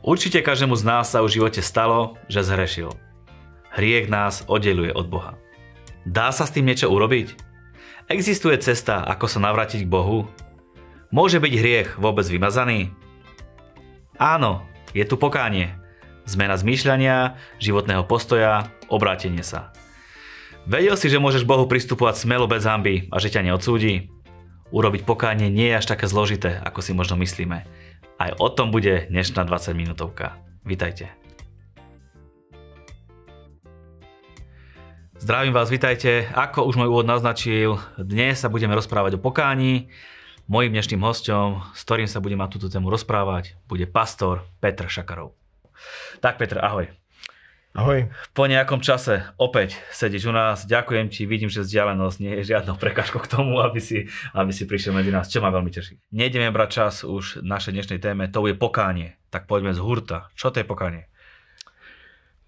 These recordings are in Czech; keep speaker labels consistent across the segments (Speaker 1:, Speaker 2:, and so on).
Speaker 1: Určite každému z nás sa v živote stalo, že zhrešil. Hriech nás oddeluje od Boha. Dá sa s tým niečo urobiť? Existuje cesta, ako sa navrátiť k Bohu? Môže byť hriech vôbec vymazaný? Áno, je tu pokánie. Zmena zmýšľania, životného postoja, obrátenie sa. Vedel si, že môžeš Bohu pristupovať smelo bez hamby a že ťa neodsúdi? Urobiť pokánie nie je až také zložité, ako si možno myslíme. Aj o tom bude dnešná 20 minútovka. Vítajte. Zdravím vás, vítajte. Ako už môj úvod naznačil, dnes sa budeme rozprávať o pokání. Mojím dnešným hostom, s ktorým sa budem mať túto tému rozprávať, bude pastor Petr Šakarov. Tak Petr, ahoj.
Speaker 2: Ahoj.
Speaker 1: Po nejakom čase opäť sedíš u nás. Ďakujem ti, vidím, že vzdialenosť nie je žiadnou prekažkou k tomu, aby si, aby si prišiel medzi nás, čo ma veľmi teší. Nejdeme brať čas už našej dnešnej téme, to je pokánie. Tak poďme z hurta. Čo to je pokánie?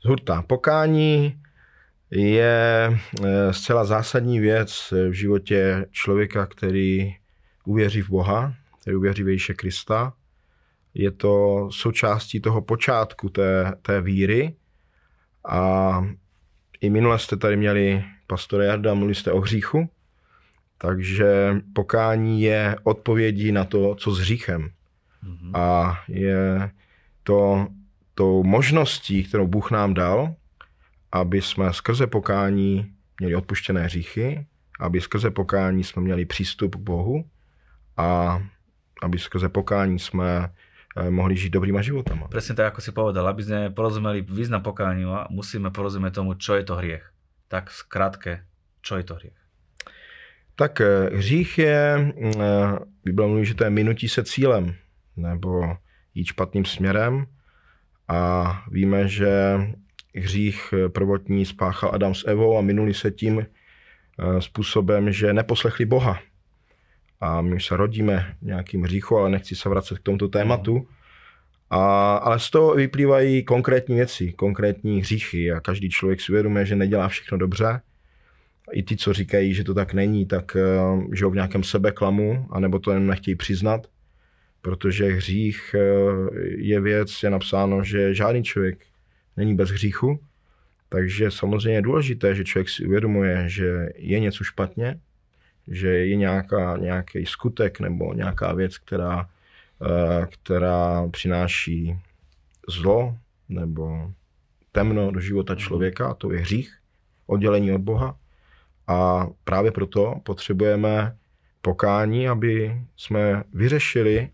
Speaker 2: Z hurta. Pokání je e, zcela zásadní věc v životě člověka, který uvěří v Boha, který uvěří v Ježíše Krista. Je to součástí toho počátku té, té víry, a i minule jste tady měli pastora Jarda, mluvili jste o hříchu, takže pokání je odpovědí na to, co s hříchem. Mm-hmm. A je to tou možností, kterou Bůh nám dal, aby jsme skrze pokání měli odpuštěné hříchy, aby skrze pokání jsme měli přístup k Bohu a aby skrze pokání jsme mohli žiť dobrýma životama.
Speaker 1: Presne tak, ako si povedal, aby sme porozumeli význam pokániu a musíme porozumieť tomu, čo je to hriech. Tak v skratke, čo je to hriech?
Speaker 2: Tak eh, hřích je, eh, Bible mluví, že to je minutí se cílem, nebo jít špatným směrem a víme, že hřích prvotní spáchal Adam s Evou a minuli se tím způsobem, že neposlechli Boha a my se rodíme nějakým hříchu, ale nechci se vracet k tomuto tématu. A, ale z toho vyplývají konkrétní věci, konkrétní hříchy. A každý člověk si uvědomuje, že nedělá všechno dobře. I ty, co říkají, že to tak není, tak uh, žijou v nějakém sebeklamu, anebo to jen nechtějí přiznat, protože hřích uh, je věc, je napsáno, že žádný člověk není bez hříchu, takže samozřejmě je důležité, že člověk si uvědomuje, že je něco špatně, že je nějaká, nějaký skutek nebo nějaká věc, která, eh, která přináší zlo nebo temno do života člověka, to je hřích, oddělení od Boha. A právě proto potřebujeme pokání, aby jsme vyřešili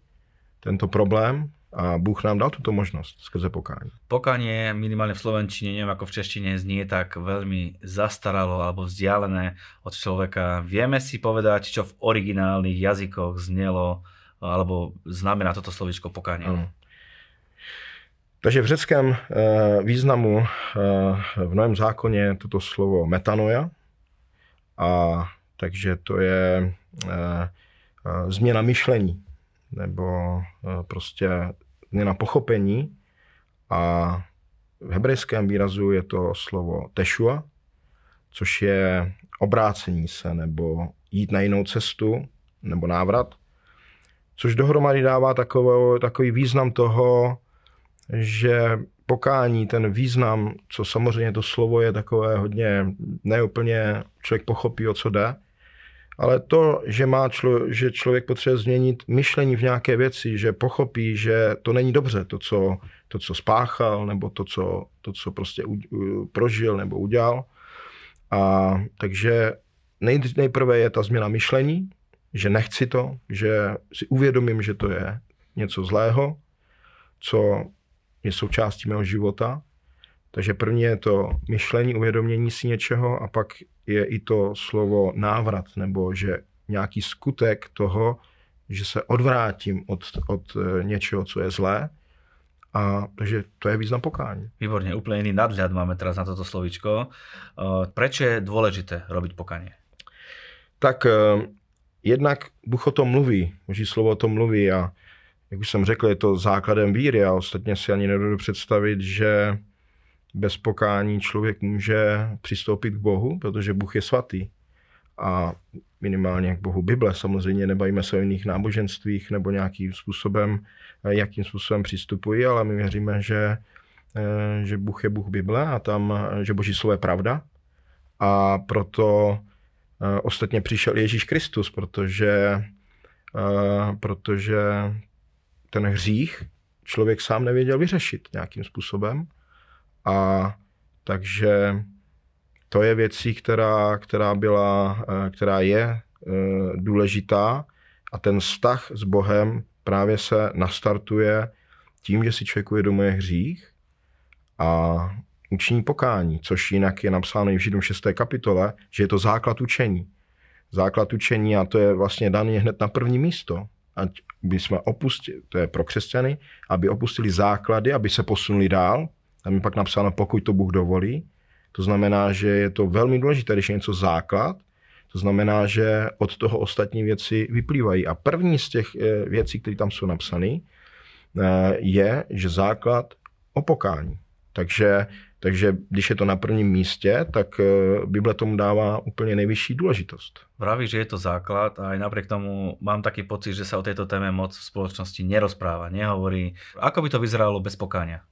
Speaker 2: tento problém a Bůh nám dal tuto možnosť skrze pokání.
Speaker 1: Pokanie minimálne v Slovenčine, neviem ako v češtine, znie tak veľmi zastaralo alebo vzdialené od človeka. Vieme si povedať, čo v originálnych jazykoch znelo alebo znamená toto slovičko pokání? Ano.
Speaker 2: Takže v řeckém e, významu e, v Novém zákoně je toto slovo metanoja a takže to je e, změna myšlení nebo eh, prostě změna pochopení. A v hebrejském výrazu je to slovo tešua, což je obrácení se nebo jít na jinou cestu nebo návrat, což dohromady dává takový, takový význam toho, že pokání, ten význam, co samozřejmě to slovo je takové hodně neúplně, člověk pochopí, o co jde, ale to, že, má člo, že člověk potřebuje změnit myšlení v nějaké věci, že pochopí, že to není dobře, to, co, to, co spáchal, nebo to, co, to, co prostě u, u, prožil nebo udělal. A takže nej, nejprve je ta změna myšlení, že nechci to, že si uvědomím, že to je něco zlého, co je součástí mého života. Takže první je to myšlení, uvědomění si něčeho a pak je i to slovo návrat, nebo že nějaký skutek toho, že se odvrátím od, od eh, něčeho, co je zlé. A takže to je význam pokání.
Speaker 1: Výborně, úplně jiný nadhľad máme teraz na toto slovičko. Eh, Proč je důležité robiť pokání?
Speaker 2: Tak eh, jednak Bůh o tom mluví, Boží slovo o tom mluví a jak už jsem řekl, je to základem víry a ostatně si ani nedodu představit, že bez pokání člověk může přistoupit k Bohu, protože Bůh je svatý. a minimálně k Bohu Bible. Samozřejmě nebavíme se o jiných náboženstvích nebo nějakým způsobem, eh, jakým způsobem přistupují, ale my věříme, že, eh, že Bůh je Bůh Bible a tam, eh, že Boží slovo je pravda. A proto ostatně přišel Ježíš Kristus, protože, protože ten hřích člověk sám nevěděl vyřešit nějakým způsobem. A takže to je věcí, která, která, byla, eh, která je eh, důležitá a ten vztah s Bohem právě se nastartuje tím, že si člověk uvědomuje hřích a učiní pokání, což jinak je napsáno i v Židům 6. kapitole, že je to základ učení. Základ učení a to je vlastně daný hned na první místo. Ať by jsme opustili, to je pro křesťany, aby opustili základy, aby se posunuli dál. Tam je pak napsáno, pokud to Bůh dovolí. To znamená, že je to velmi důležité, když je něco základ, to znamená, že od toho ostatní věci vyplývají. A první z těch eh, věcí, které tam jsou napsané, eh, je, že základ o pokání. Takže, takže když je to na prvním místě, tak eh, Bible tomu dává úplně nejvyšší důležitost.
Speaker 1: Vraví, že je to základ a aj napriek tomu mám taký pocit, že sa o tejto téme moc v spoločnosti nerozpráva, nehovorí. Ako by to vyzeralo bez pokáňa?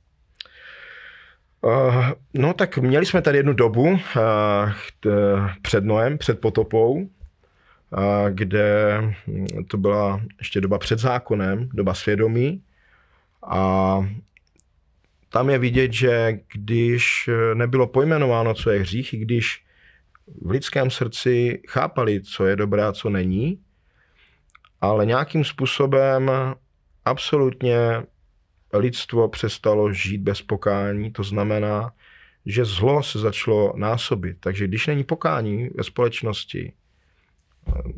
Speaker 2: Uh, no tak měli jsme tady jednu dobu uh, před Noem, před potopou, uh, kde to byla ještě doba před zákonem, doba svědomí. A tam je vidět, že když nebylo pojmenováno, co je hřích, i když v lidském srdci chápali, co je dobré a co není, ale nějakým způsobem absolutně lidstvo přestalo žít bez pokání, to znamená, že zlo se začalo násobit. Takže když není pokání ve společnosti,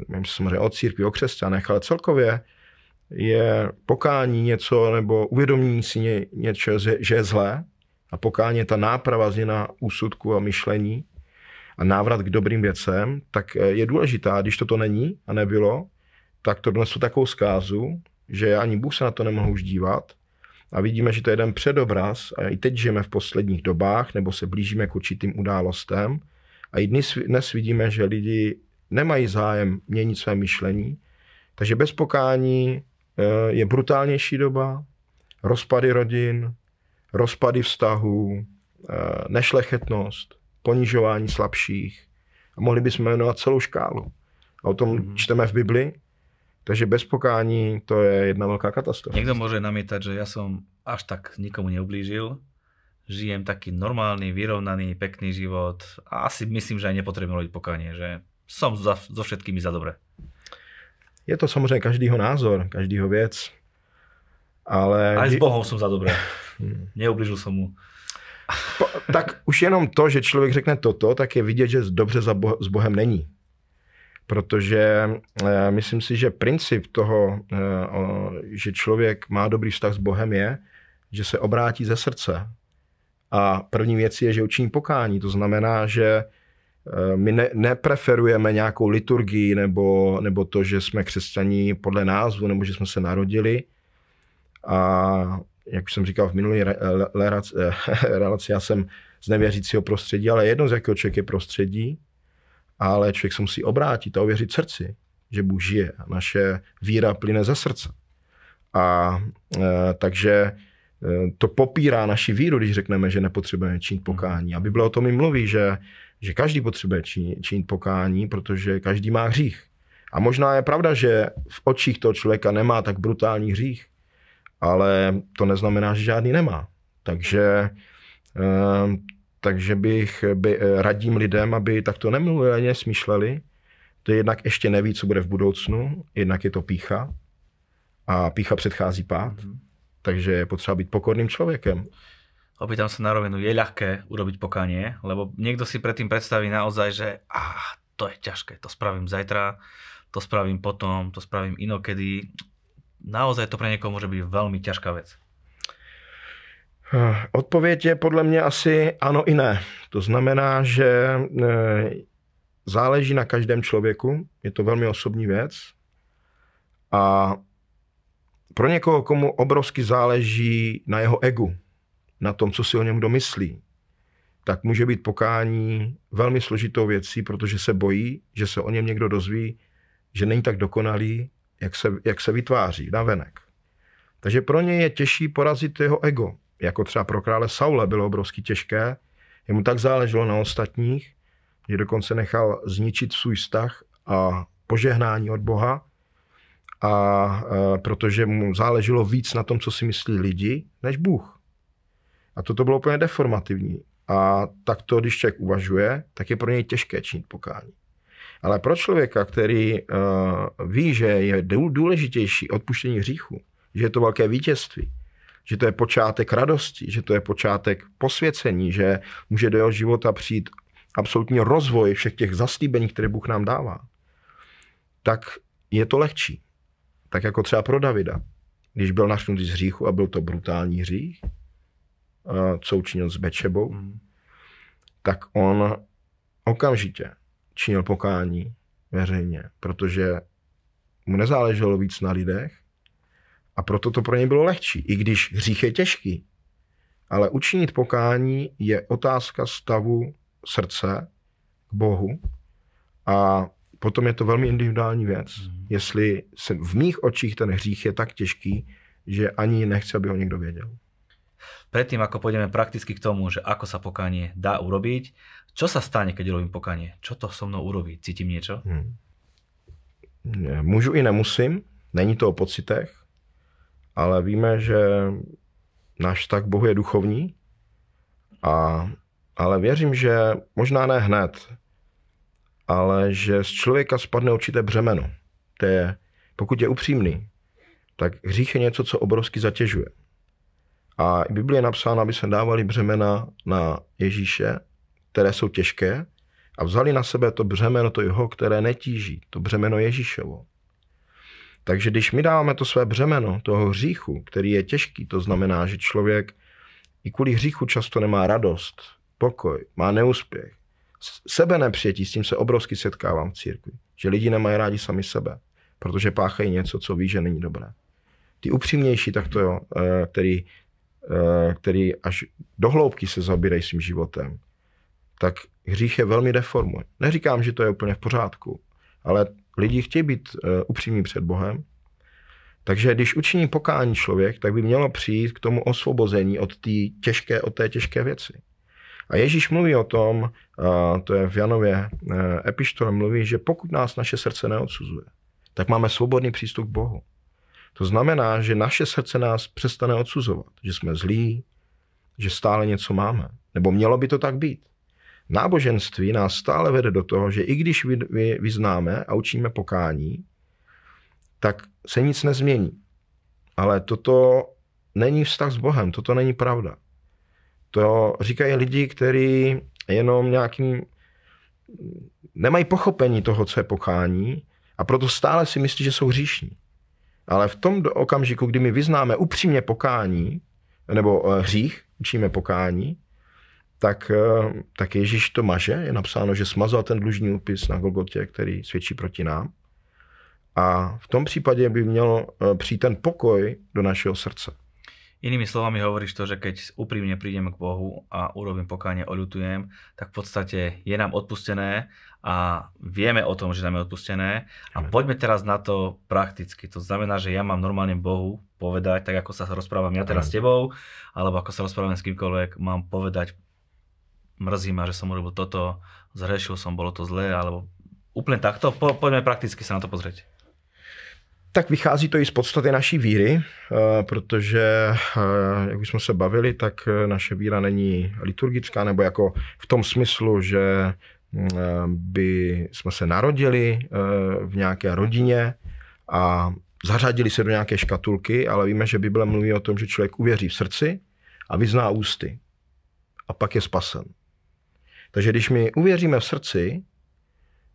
Speaker 2: nevím se samozřejmě o církvi, o křesťanech, ale celkově je pokání něco, nebo uvědomění si ně, něco, že je zlé, a pokání je ta náprava změna úsudku a myšlení a návrat k dobrým věcem, tak je důležitá. Když toto není a nebylo, tak to doneslo takovou zkázu, že ani Bůh se na to nemohl už dívat a vidíme, že to je jeden předobraz a i teď žijeme v posledních dobách nebo se blížíme k určitým událostem a i dnes, dnes vidíme, že lidi nemají zájem měnit své myšlení, takže bez pokání eh, je brutálnější doba, rozpady rodin, rozpady vztahů, eh, nešlechetnost, ponižování slabších. A mohli bychom jmenovat celou škálu. A o tom mm-hmm. čteme v Bibli takže bez pokání to je jedna velká katastrofa.
Speaker 1: Někdo může namítať, že já jsem až tak nikomu neublížil, žijem taký normálny, vyrovnaný, pekný život a asi myslím, že aj nepotrebuji robiť pokánie, že som za, so všetkými za dobré.
Speaker 2: Je to samozřejmě každýho názor, každýho věc, ale...
Speaker 1: Aj s Bohom jsem za dobré. Hmm. Neublížil jsem mu.
Speaker 2: Po, tak už jenom to, že člověk řekne toto, tak je vidět, že dobře za bo- s Bohem není protože eh, myslím si, že princip toho, eh, že člověk má dobrý vztah s Bohem je, že se obrátí ze srdce. A první věc je, že učiní pokání. To znamená, že eh, my ne, nepreferujeme nějakou liturgii nebo, nebo to, že jsme křesťaní podle názvu nebo že jsme se narodili. A jak už jsem říkal v minulé relaci, já jsem z nevěřícího prostředí, ale jedno z jakého člověk je prostředí, ale člověk se musí obrátit a ověřit srdci, že Bůh žije. Naše víra plyne ze srdce. A e, takže e, to popírá naši víru, když řekneme, že nepotřebujeme činit pokání. A Bible o tom i mluví, že, že každý potřebuje činit, činit pokání, protože každý má hřích. A možná je pravda, že v očích toho člověka nemá tak brutální hřích, ale to neznamená, že žádný nemá. Takže e, takže bych by, eh, radím lidem, aby takto nemluvili ani nesmýšleli. To je jednak ještě neví, co bude v budoucnu, jednak je to pícha a pícha předchází pád, mm-hmm. takže je potřeba být pokorným člověkem.
Speaker 1: Opýtam sa na rovinu, je ľahké urobiť pokánie, lebo niekto si predtým predstaví naozaj, že ah, to je ťažké, to spravím zajtra, to spravím potom, to spravím inokedy. Naozaj to pre niekoho môže byť veľmi ťažká vec.
Speaker 2: Odpověď je podle mě asi ano i ne. To znamená, že eh, záleží na každém člověku, je to velmi osobní věc a pro někoho, komu obrovsky záleží na jeho egu, na tom, co si o něm kdo myslí, tak může být pokání velmi složitou věcí, protože se bojí, že se o něm někdo dozví, že není tak dokonalý, jak se, jak se vytváří na venek. Takže pro ně je těžší porazit jeho ego. Jako třeba pro krále Saule bylo obrovsky těžké. Jemu tak záleželo na ostatních, že dokonce nechal zničit svůj vztah a požehnání od Boha, a, a protože mu záleželo víc na tom, co si myslí lidi, než Bůh. A toto bylo úplně deformativní. A tak to, když člověk uvažuje, tak je pro něj těžké činit pokání. Ale pro člověka, který uh, ví, že je důležitější odpuštění hříchu, že je to velké vítězství, že to je počátek radosti, že to je počátek posvěcení, že může do jeho života přijít absolutní rozvoj všech těch zaslíbení, které Bůh nám dává, tak je to lehčí. Tak jako třeba pro Davida, když byl našnutý z hříchu a byl to brutální hřích, co učinil s Bečebou, mm. tak on okamžitě činil pokání veřejně, protože mu nezáleželo víc na lidech a proto to pro něj bylo lehčí, i když hřích je těžký. Ale učinit pokání je otázka stavu srdce k Bohu a potom je to velmi individuální věc. Mm. Jestli se v mých očích ten hřích je tak těžký, že ani nechci, aby ho někdo věděl.
Speaker 1: Predtým, ako pôjdeme prakticky k tomu, že ako sa pokánie dá urobiť, čo sa stane, keď urobím pokánie? Čo to so mnou urobí? Cítim niečo? Hmm.
Speaker 2: Můžu i nemusím, není to o pocitech, ale víme, že náš vztah k Bohu je duchovní, a, ale věřím, že možná ne hned, ale že z člověka spadne určité břemeno. To je, pokud je upřímný, tak hřích je něco, co obrovsky zatěžuje. A v Biblii je napsáno, aby se dávali břemena na Ježíše, které jsou těžké, a vzali na sebe to břemeno, to jeho, které netíží, to břemeno Ježíšovo. Takže když my dáváme to své břemeno, toho hříchu, který je těžký, to znamená, že člověk i kvůli hříchu často nemá radost, pokoj, má neúspěch, sebe nepřijetí, s tím se obrovsky setkávám v církvi, že lidi nemají rádi sami sebe, protože páchají něco, co ví, že není dobré. Ty upřímnější, tak to eh, který Eh, který až do hloubky se zabírají svým životem, tak hřích je velmi deformuje. Neříkám, že to je úplně v pořádku, ale lidi chtějí být eh, upřímní před Bohem, takže když učiní pokání člověk, tak by mělo přijít k tomu osvobození od, tý těžké, od té těžké věci. A Ježíš mluví o tom, to je v Janově eh, epištole, mluví, že pokud nás naše srdce neodsuzuje, tak máme svobodný přístup k Bohu. To znamená, že naše srdce nás přestane odsuzovat, že jsme zlí, že stále něco máme. Nebo mělo by to tak být. Náboženství nás stále vede do toho, že i když vyznáme a učíme pokání, tak se nic nezmění. Ale toto není vztah s Bohem, toto není pravda. To říkají lidi, kteří jenom nějakým nemají pochopení toho, co je pokání a proto stále si myslí, že jsou hříšní. Ale v tom okamžiku, kdy my vyznáme upřímně pokání, nebo eh, hřích, učíme pokání, tak, eh, tak Ježíš to maže. Je napsáno, že smazal ten dlužní úpis na Golgotě, který svědčí proti nám. A v tom případě by měl eh, přijít ten pokoj do našeho srdce.
Speaker 1: Inými slovami hovoríš to, že keď úprimne prídem k Bohu a urobím pokánie, oľutujem, tak v podstate je nám odpustené a vieme o tom, že nám je odpustené. A poďme teraz na to prakticky. To znamená, že ja mám normálne Bohu povedať, tak ako sa rozprávam ja teraz s tebou, alebo ako sa rozprávam s kýmkoľvek, mám povedať, mrzí ma, že som urobil toto, zhrešil som, bolo to zlé, alebo úplne takto. Po, poďme prakticky sa na to pozrieť.
Speaker 2: Tak vychází to i z podstaty naší víry, eh, protože, eh, jak už jsme se bavili, tak eh, naše víra není liturgická, nebo jako v tom smyslu, že by jsme se narodili v nějaké rodině a zařadili se do nějaké škatulky, ale víme, že Bible mluví o tom, že člověk uvěří v srdci a vyzná ústy a pak je spasen. Takže když my uvěříme v srdci,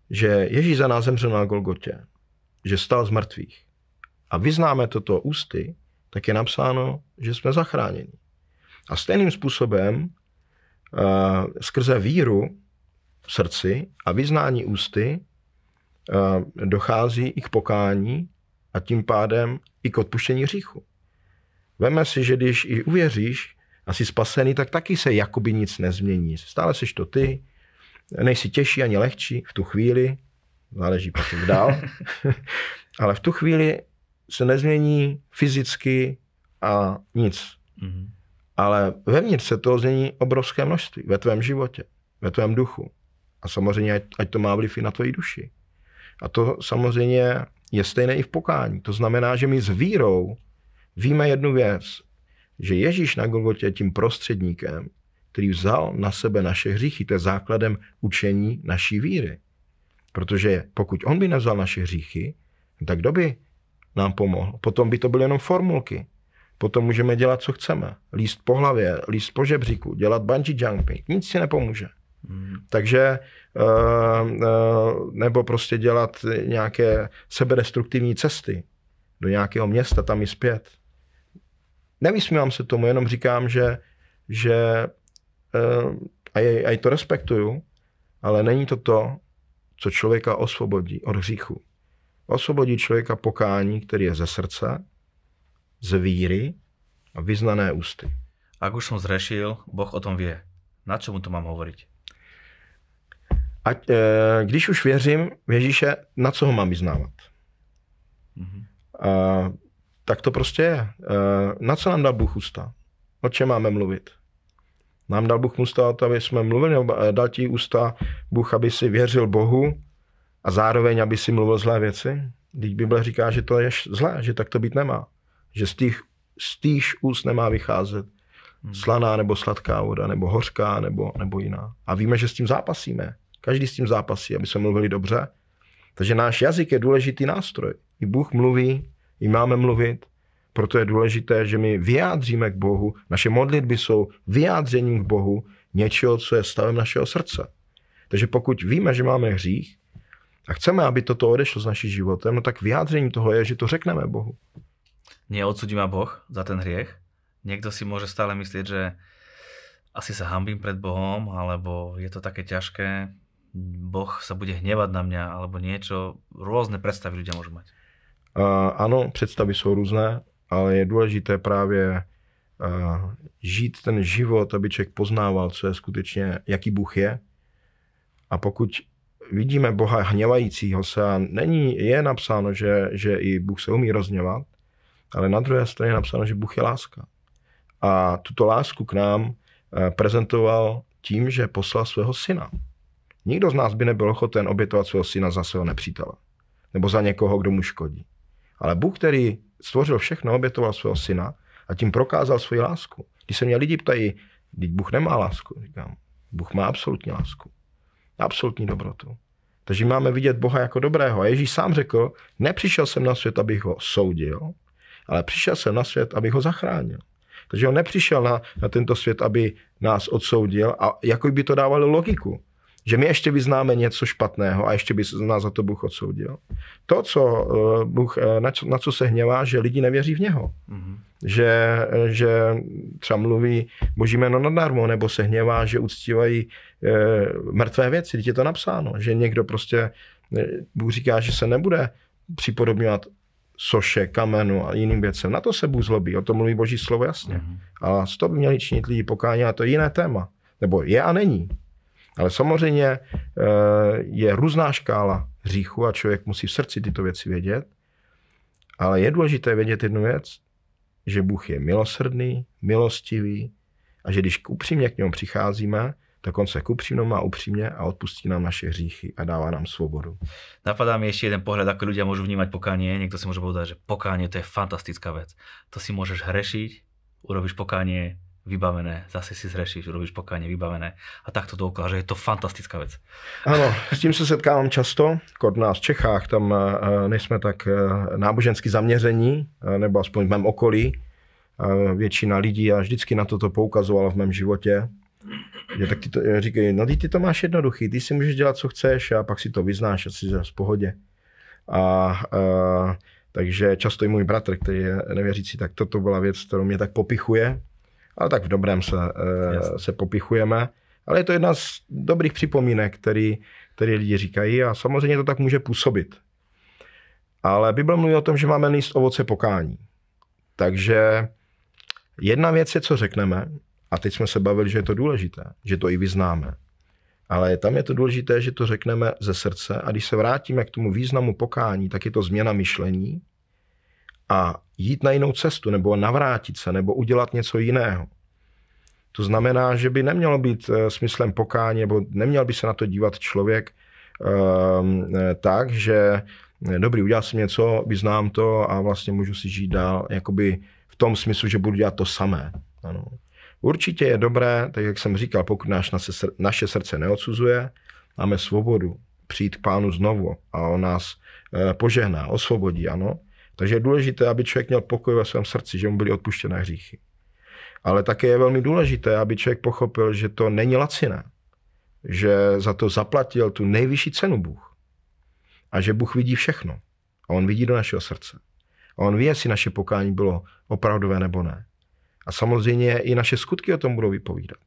Speaker 2: že Ježíš za nás zemřel na Golgotě, že stal z mrtvých a vyznáme toto ústy, tak je napsáno, že jsme zachráněni. A stejným způsobem uh, skrze víru v srdci a vyznání ústy uh, dochází i k pokání a tím pádem i k odpuštění hříchu. Veme si, že když i uvěříš, a jsi spasený, tak taky se jakoby nic nezmění. Stále jsi to ty, nejsi těžší ani lehčí v tu chvíli, záleží pak dál, ale v tu chvíli se nezmění fyzicky a nic. Mm-hmm. Ale vevnitř se toho změní obrovské množství ve tvém životě, ve tvém duchu. A samozřejmě, ať, ať to má vliv i na tvoji duši. A to samozřejmě je stejné i v pokání. To znamená, že my s vírou víme jednu věc, že Ježíš na Golgotě je tím prostředníkem, který vzal na sebe naše hříchy. To je základem učení naší víry. Protože pokud on by nevzal naše hříchy, tak kdo by nám pomohl? Potom by to byly jenom formulky. Potom můžeme dělat, co chceme. Líst po hlavě, líst po žebříku, dělat bungee jumping. Nic si nepomůže. Hmm. Takže uh, uh, nebo prostě dělat nějaké sebedestruktivní cesty do nějakého města, tam i zpět. Nevysmívám se tomu, jenom říkám, že, že uh, a, je, a to respektuju, ale není to to, co člověka osvobodí od hříchu. Osvobodí člověka pokání, který je ze srdce, z víry a vyznané ústy.
Speaker 1: Ak už som zrešil, Boh o tom vie. Na čemu to mám hovoriť?
Speaker 2: Ať, e, když už věřím v Ježíše, na co ho mám vyznávat? Mm-hmm. A, tak to prostě je. E, na co nám dal Bůh ústa? O čem máme mluvit? Nám dal Bůh ústa o to, aby jsme mluvili, nebo dal ti ústa Bůh, aby si věřil Bohu a zároveň, aby si mluvil zlé věci? Když Bible říká, že to je zlé, že tak to být nemá. Že z těch, z těch úst nemá vycházet hmm. slaná nebo sladká voda, nebo hořká, nebo, nebo jiná. A víme, že s tím zápasíme. Každý s tím zápasí, aby jsme mluvili dobře. Takže náš jazyk je důležitý nástroj. I Bůh mluví, i máme mluvit, proto je důležité, že my vyjádříme k Bohu, naše modlitby jsou vyjádřením k Bohu něčeho, co je stavem našeho srdce. Takže pokud víme, že máme hřích a chceme, aby toto odešlo z naším životem, no tak vyjádřením toho je, že to řekneme Bohu.
Speaker 1: Neodsudí ma Boh za ten hriech? Niekto si môže stále myslieť, že asi sa hambím pred Bohom, alebo je to také ťažké, Boh sa bude hnevať na mňa, alebo niečo. Rôzne predstavy ľudia môžu mať.
Speaker 2: Uh, ano, představy jsou různé, ale je důležité právě uh, žít ten život, aby člověk poznával, co je skutečně, jaký Bůh je. A pokud vidíme Boha hněvajícího se a není, je napsáno, že, že i Bůh se umí rozněvat, ale na druhé straně je napsáno, že Bůh je láska. A tuto lásku k nám uh, prezentoval tím, že poslal svého syna. Nikdo z nás by nebyl ochoten obětovat svého syna za svého nepřítele. Nebo za někoho, kdo mu škodí. Ale Bůh, který stvořil všechno, obětoval svého syna a tím prokázal svoji lásku. Když se mě lidi ptají, když Bůh nemá lásku, říkám, Bůh má absolutní lásku. Absolutní dobrotu. Takže máme vidět Boha jako dobrého. A Ježíš sám řekl, nepřišel jsem na svět, abych ho soudil, ale přišel jsem na svět, abych ho zachránil. Takže on nepřišel na, na tento svět, aby nás odsoudil a jako by to dávalo logiku že my ještě vyznáme něco špatného a ještě by nás za to Bůh odsoudil. To, co eh, Bůh, eh, na, co, na co se hněvá, že lidi nevěří v něho. Mm-hmm. Že, že třeba mluví boží jméno nadarmo, nebo se hněvá, že uctívají e, mrtvé věci. Teď je to napsáno, že někdo prostě, Bůh říká, že se nebude připodobňovat soše, kamenu a jiným věcem. Na to se Bůh zlobí, o tom mluví boží slovo jasně. Mm-hmm. A z toho by měli činit lidi pokání, a to je jiné téma. Nebo je a není. Ale samozřejmě eh, je různá škála hříchu a člověk musí v srdci tyto věci vědět. Ale je důležité vědět jednu věc, že Bůh je milosrdný, milostivý a že když upřímně k němu přicházíme, tak on se k upřímnou má upřímně a odpustí nám naše hříchy a dává nám svobodu.
Speaker 1: Napadá mi ještě jeden pohled, ako ľudia môžu vnímať pokánie. Niekto si môže povedať, že pokánie to je fantastická vec. To si môžeš hrešiť, urobíš pokánie, vybavené, zase si zrešíš, robíš pokánie, vybavené a takto dookola, že je to fantastická věc.
Speaker 2: Ano, s tím se setkávám často, kod nás v Čechách, tam eh, nejsme tak eh, nábožensky zaměření, eh, nebo aspoň v mém okolí. Většina lidí a vždycky na toto poukazovala v mém životě. Že tak ty to, říkají, no ty, to máš jednoduchý, ty si můžeš dělat, co chceš a pak si to vyznáš a si v pohodě. A, a takže často i můj bratr, který je nevěřící, tak toto byla věc, kterou mě tak popichuje, ale tak v dobrém se, eh, se popichujeme. Ale je to jedna z dobrých připomínek, který, který lidi říkají a samozřejmě to tak může působit. Ale Bible mluví o tom, že máme níst ovoce pokání. Takže jedna věc je, co řekneme, A teď jsme se bavili, že je to důležité, že to i vyznáme. Ale tam je to důležité, že to řekneme ze srdce a když se vrátíme k tomu významu pokání, tak je to změna myšlení a jít na jinou cestu, nebo navrátit se, nebo udělat něco jiného. To znamená, že by nemělo být eh, smyslem pokání, nebo neměl by se na to dívat člověk um, tak, že dobrý, udělal jsem něco, vyznám to a vlastně můžu si žít dál, jakoby v tom smyslu, že budu dělat to samé. Ano. Určitě je dobré, tak jak jsem říkal, pokud náš naše srdce neodsuzuje, máme svobodu přijít k pánu znovu a on nás eh, požehná, osvobodí, ano. Takže je důležité, aby člověk měl pokoj ve svém srdci, že mu byly odpuštěné hříchy. Ale také je velmi důležité, aby člověk pochopil, že to není laciné. Že za to zaplatil tu nejvyšší cenu Bůh. A že Bůh vidí všechno. A on vidí do našeho srdce. A on ví, jestli naše pokání bylo opravdové nebo ne. A samozřejmě i naše skutky o tom budou vypovídat.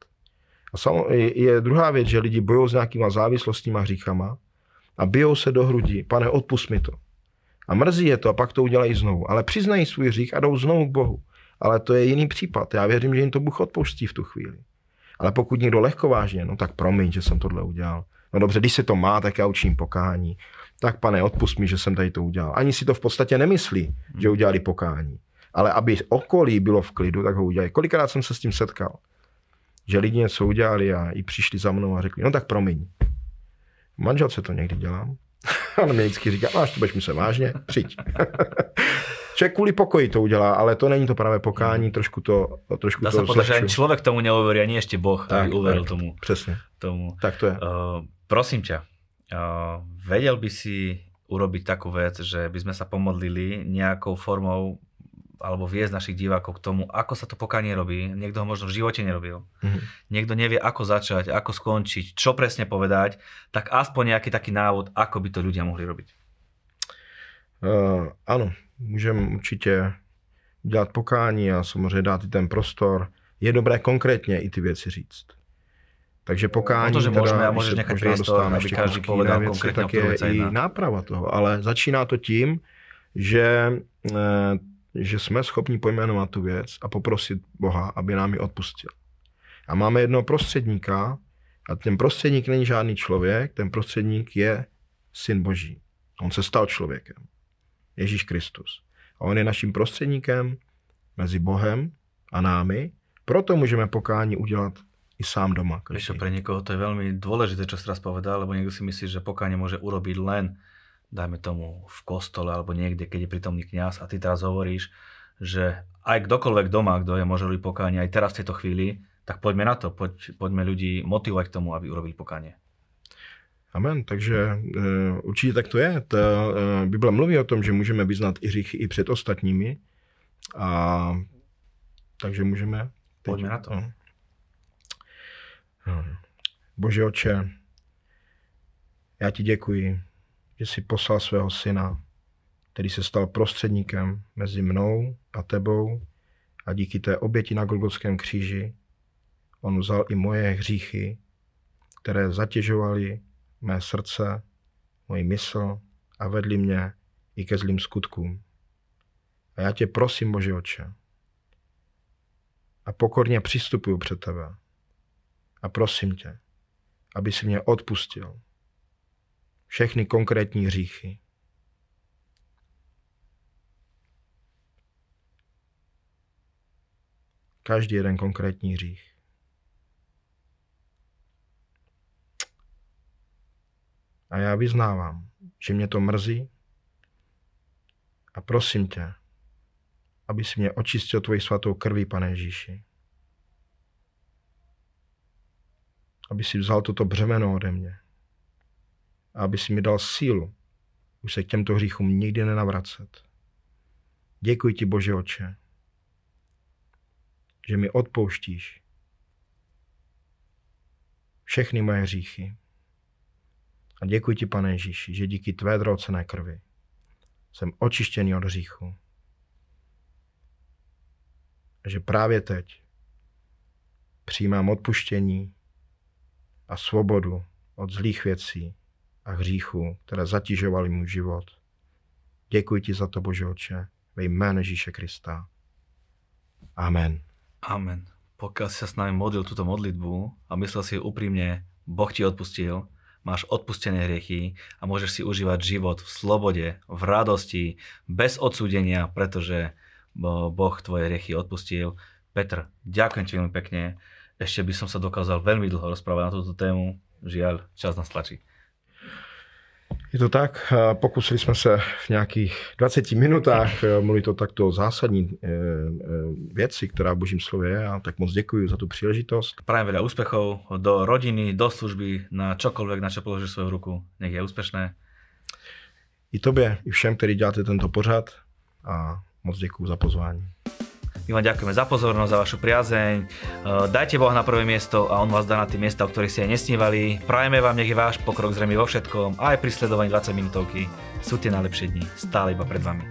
Speaker 2: A je druhá věc, že lidi bojují s nějakýma závislostníma hříchama a bijou se do hrudi. Pane, odpust mi to. A mrzí je to a pak to udělají znovu. Ale přiznají svůj hřích a jdou znovu k Bohu. Ale to je jiný případ. Já věřím, že jim to Bůh odpoustí v tu chvíli. Ale pokud někdo lehkovážně, no tak promiň, že jsem tohle udělal. No dobře, když se to má, tak já učím pokání. Tak pane, odpust mi, že jsem tady to udělal. Ani si to v podstatě nemyslí, že udělali pokání. Ale aby okolí bylo v klidu, tak ho udělali. Kolikrát jsem se s tím setkal, že lidi něco udělali a i přišli za mnou a řekli, no tak promiň. Manželce to někdy dělám. On mě vždycky říká, máš to budeš myslet vážně, přijď. Člověk kvůli pokoji to udělá, ale to není to pravé pokání, trošku to trošku
Speaker 1: Dá
Speaker 2: to
Speaker 1: se povedať, že ani člověk tomu neuverí, ani ještě Boh, tak, uveril tak, tomu.
Speaker 2: Přesně.
Speaker 1: Tomu.
Speaker 2: Tak to je.
Speaker 1: Uh, prosím ťa, uh, vedel by si urobiť takú vec, že by sme sa pomodlili nejakou formou alebo viesť našich divákov k tomu, ako sa to pokánie robí. Niekto ho možno v živote nerobil. Mm-hmm. Niekto nevie, ako začať, ako skončiť, čo presne povedať, tak aspoň nejaký taký návod, ako by to ľudia mohli robiť.
Speaker 2: Uh, ano, můžeme určitě dělat pokání a samozřejmě dát i ten prostor. Je dobré konkrétně i ty věci říct. Takže pokání,
Speaker 1: no to, že teda, môžeme a môžeš nechať priestor, aby každý povedal
Speaker 2: věci, tak je i náprava toho. Ale začíná to tím, že eh, že jsme schopni pojmenovat tu věc a poprosit Boha, aby nám ji odpustil. A máme jednoho prostředníka, a ten prostředník není žádný člověk, ten prostředník je syn Boží. On se stal člověkem. Ježíš Kristus. A on je naším prostředníkem mezi Bohem a námi, proto můžeme pokání udělat i sám doma.
Speaker 1: Víš, pre někoho to je velmi důležité, co jsi teraz povedal, lebo někdo si myslí, že pokánie může urobiť len dajme tomu v kostole alebo niekde, keď je prítomný kňaz a ty teraz hovoríš, že aj kdokoľvek doma, kto je robiť pokánie aj teraz v tejto chvíli, tak poďme na to, poď, poďme ľudí motivovať k tomu, aby urobili pokánie.
Speaker 2: Amen, takže e, určitě tak to je. Ta e, Bible mluví o tom, že můžeme vyznat i hříchy i před ostatními. A takže můžeme...
Speaker 1: Teď, Pojďme na to. No.
Speaker 2: Bože oče, já ti děkuji že si poslal svého syna, který se stal prostředníkem mezi mnou a tebou a díky té oběti na Golgotském kříži on vzal i moje hříchy, které zatěžovaly mé srdce, moji mysl a vedli mě i ke zlým skutkům. A já tě prosím, Bože oče, a pokorně přistupuju před tebe a prosím tě, aby si mě odpustil všechny konkrétní hříchy. Každý jeden konkrétní hřích. A já vyznávám, že mě to mrzí a prosím tě, aby si mě očistil tvoji svatou krví, pane Ježíši. Aby si vzal toto břemeno ode mě a aby si mi dal sílu už se k těmto hříchům nikdy nenavracet. Děkuji ti, Bože oče, že mi odpouštíš všechny moje hříchy. A děkuji ti, pane Ježíši, že díky tvé drocené krvi jsem očištěný od hříchu. A že právě teď přijímám odpuštění a svobodu od zlých věcí, a hříchů, které zatěžovaly můj život. Děkuji ti za to, Bože Oče, ve jménu Ježíše Krista. Amen.
Speaker 1: Amen. pokiaľ si sa s nami modlil túto modlitbu a myslel si úprimne, Boh ti odpustil, máš odpustené hriechy a môžeš si užívať život v slobode, v radosti, bez odsúdenia, pretože Boh tvoje hriechy odpustil. Petr, ďakujem ti veľmi pekne. Ešte by som sa dokázal veľmi dlho rozprávať na túto tému. Žiaľ, čas nás tlačí.
Speaker 2: Je to tak, pokusili jsme se v nějakých 20 minutách eh, mluvit o takto zásadní eh, eh, věci, která v božím slově je a tak moc děkuji za tu příležitost.
Speaker 1: Prajem veľa úspechov do rodiny, do služby, na čokoľvek, na čo položíš svoju ruku. Nech je úspešné.
Speaker 2: I tobě, i všem, kteří děláte tento pořad a moc děkuji za pozvání.
Speaker 1: My vám ďakujeme za pozornosť, za vašu priazeň. E, dajte Boha na prvé miesto a On vás dá na tie miesta, o ktorých si aj nesnívali. Prajeme vám, nech je váš pokrok zrejme vo všetkom, aj pri sledovaní 20 minútovky. Sú tie najlepšie dni, stále iba pred vami.